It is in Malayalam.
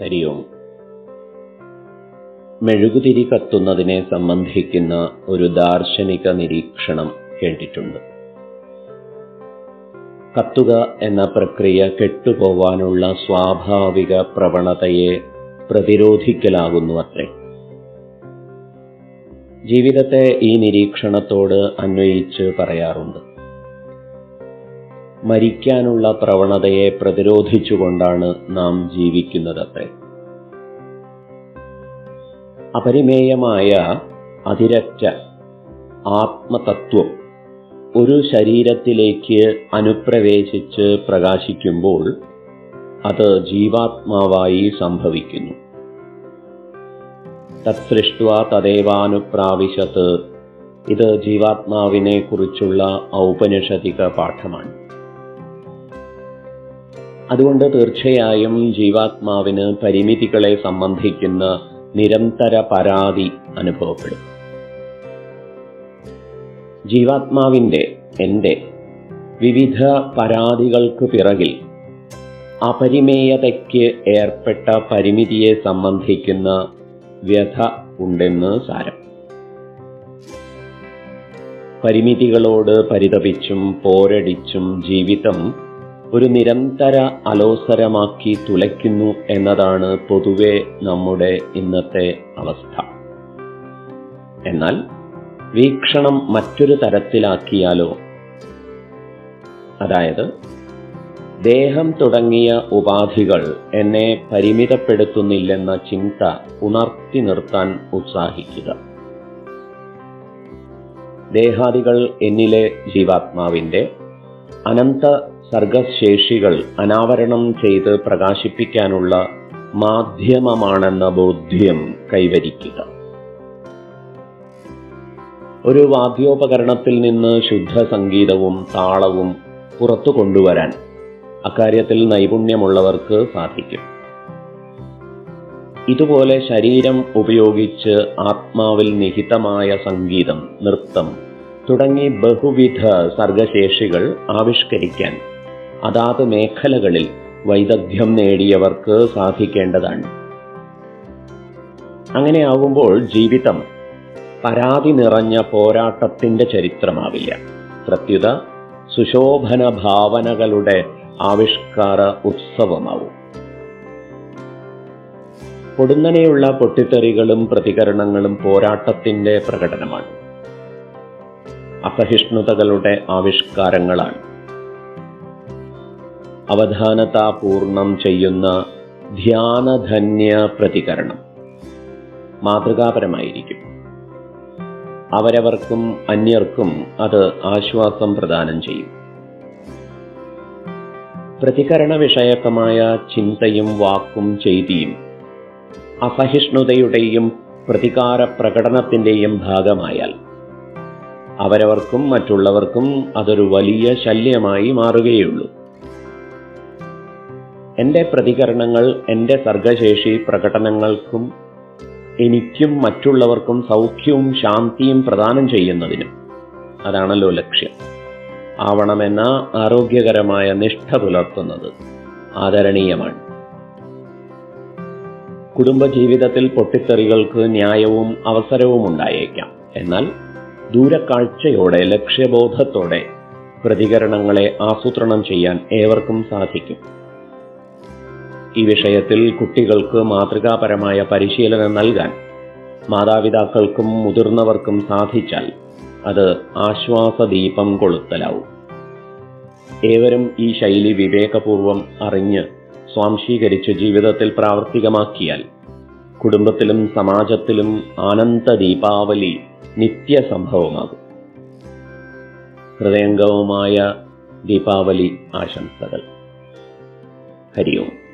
ഹരി ഓം മെഴുകുതിരി കത്തുന്നതിനെ സംബന്ധിക്കുന്ന ഒരു ദാർശനിക നിരീക്ഷണം കേട്ടിട്ടുണ്ട്. കത്തുക എന്ന പ്രക്രിയ കെട്ടുപോവാനുള്ള സ്വാഭാവിക പ്രവണതയെ പ്രതിരോധിക്കലാകുന്നു അത്രേ. ജീവിതത്തെ ഈ നിരീക്ഷണത്തോട് അന്വയിച്ച് പറയാറുണ്ട്. മരിക്കാനുള്ള പ്രവണതയെ പ്രതിരോധിച്ചുകൊണ്ടാണ് നാം ജീവിക്കുന്നതത്രേ. അപരിമേയമായ അതിരറ്റ ആത്മതത്വം ഒരു ശരീരത്തിലേക്ക് അനുപ്രവേശിച്ച് പ്രകാശിക്കുമ്പോൾ അത് ജീവാത്മാവായി സംഭവിക്കുന്നു. തത്സൃഷ്ട തദേവാനുപ്രാവിശത്ത്. ഇത് ജീവാത്മാവിനെ കുറിച്ചുള്ള ഔപനിഷതിക പാഠമാണ്. അതുകൊണ്ട് തീർച്ചയായും ജീവാത്മാവിന് പരിമിതികളെ സംബന്ധിക്കുന്ന നിരന്തര പരാതി അനുഭവപ്പെടും. ജീവാത്മാവിന്റെ എന്റെ വിവിധ പരാതികൾക്ക് പിറകിൽ അപരിമേയതയ്ക്ക് ഏർപ്പെട്ട പരിമിതിയെ സംബന്ധിക്കുന്ന വ്യഥ ഉണ്ടെന്ന് സാരം. പരിമിതികളോട് പരിതപിച്ചും പോരടിച്ചും ജീവിതം ഒരു നിരന്തര അലോസരമാക്കി തുലയ്ക്കുന്നു എന്നതാണ് പൊതുവെ നമ്മുടെ ഇന്നത്തെ അവസ്ഥ. എന്നാൽ വീക്ഷണം മറ്റൊരു തരത്തിലാക്കിയാലോ? അതായത് ദേഹം തുടങ്ങിയ ഉപാധികൾ എന്നെ പരിമിതപ്പെടുത്തുന്നില്ലെന്ന ചിന്ത ഉണർത്തി നിർത്താൻ ഉത്സാഹിക്കുക. ദേഹാദികൾ എന്നിലെ ജീവാത്മാവിന്റെ അനന്ത സർഗശേഷികൾ അനാവരണം ചെയ്ത് പ്രകാശിപ്പിക്കാനുള്ള മാധ്യമമാണെന്ന ബോധ്യം കൈവരിക്കുക. ഒരു വാദ്യോപകരണത്തിൽ നിന്ന് ശുദ്ധ സംഗീതവും താളവും പുറത്തു കൊണ്ടുവരാൻ അക്കാര്യത്തിൽ നൈപുണ്യമുള്ളവർക്ക് സാധിക്കും. ഇതുപോലെ ശരീരം ഉപയോഗിച്ച് ആത്മാവിൽ നിഹിതമായ സംഗീതം നൃത്തം തുടങ്ങി ബഹുവിധ സർഗശേഷികൾ ആവിഷ്കരിക്കാൻ അതാത് മേഖലകളിൽ വൈദഗ്ധ്യം നേടിയവർക്ക് സാധിക്കേണ്ടതാണ്. അങ്ങനെയാകുമ്പോൾ ജീവിതം പരാതി നിറഞ്ഞ പോരാട്ടത്തിന്റെ ചരിത്രമാവില്ല. പ്രത്യുത സുശോഭന ഭാവനകളുടെ ആവിഷ്കാര ഉത്സവമാവും. പൊടുന്നനെയുള്ള പൊട്ടിത്തെറികളും പ്രതികരണങ്ങളും പോരാട്ടത്തിന്റെ പ്രകടനമാണ്. അസഹിഷ്ണുതകളുടെ ആവിഷ്കാരങ്ങളാണ്. അവധാനതാപൂർണം ചെയ്യുന്ന ധ്യാനധന്യ പ്രതികരണം. മാതൃകാപരമായിരിക്കും. അവരവർക്കും അന്യർക്കും അത് ആശ്വാസം പ്രദാനം ചെയ്യും. പ്രതികരണ വിഷയകമായ ചിന്തയും വാക്കും ചെയ്തിയും അസഹിഷ്ണുതയുടെയും പ്രതികാര പ്രകടനത്തിന്റെയും ഭാഗമായാൽ അവരവർക്കും മറ്റുള്ളവർക്കും അതൊരു വലിയ ശല്യമായി മാറുകയുള്ളൂ എന്റെ പ്രതികരണങ്ങൾ എന്റെ സർഗശേഷി പ്രകടനങ്ങൾക്കും എനിക്കും മറ്റുള്ളവർക്കും സൗഖ്യവും ശാന്തിയും പ്രദാനം ചെയ്യുന്നതിനും. അതാണല്ലോ ലക്ഷ്യം. ആവണമെന്ന ആരോഗ്യകരമായ നിഷ്ഠ പുലർത്തുന്നത് ആദരണീയമാണ്. കുടുംബജീവിതത്തിൽ പൊട്ടിത്തെറികൾക്ക് ന്യായവും അവസരവും ഉണ്ടായേക്കാം. എന്നാൽ ദൂരക്കാഴ്ചയോടെ ലക്ഷ്യബോധത്തോടെ പ്രതികരണങ്ങളെ ആസൂത്രണം ചെയ്യാൻ ഏവർക്കും സാധിക്കും. ഈ വിഷയത്തിൽ കുട്ടികൾക്ക് മാതൃകാപരമായ പരിശീലനം നൽകാൻ മാതാപിതാക്കൾക്കും മുതിർന്നവർക്കും സാധിച്ചാൽ അത് ആശ്വാസദീപം കൊളുത്തലാവും. ഏവരും ഈ ശൈലി വിവേകപൂർവം അറിഞ്ഞ് സ്വാംശീകരിച്ച് ജീവിതത്തിൽ പ്രാവർത്തികമാക്കിയാൽ കുടുംബത്തിലും സമാജത്തിലും ആനന്ദ ദീപാവലി നിത്യസംഭവമാകും. ഹൃദയംഗവുമായ ദീപാവലി ആശംസകൾ. ഹരി ഓം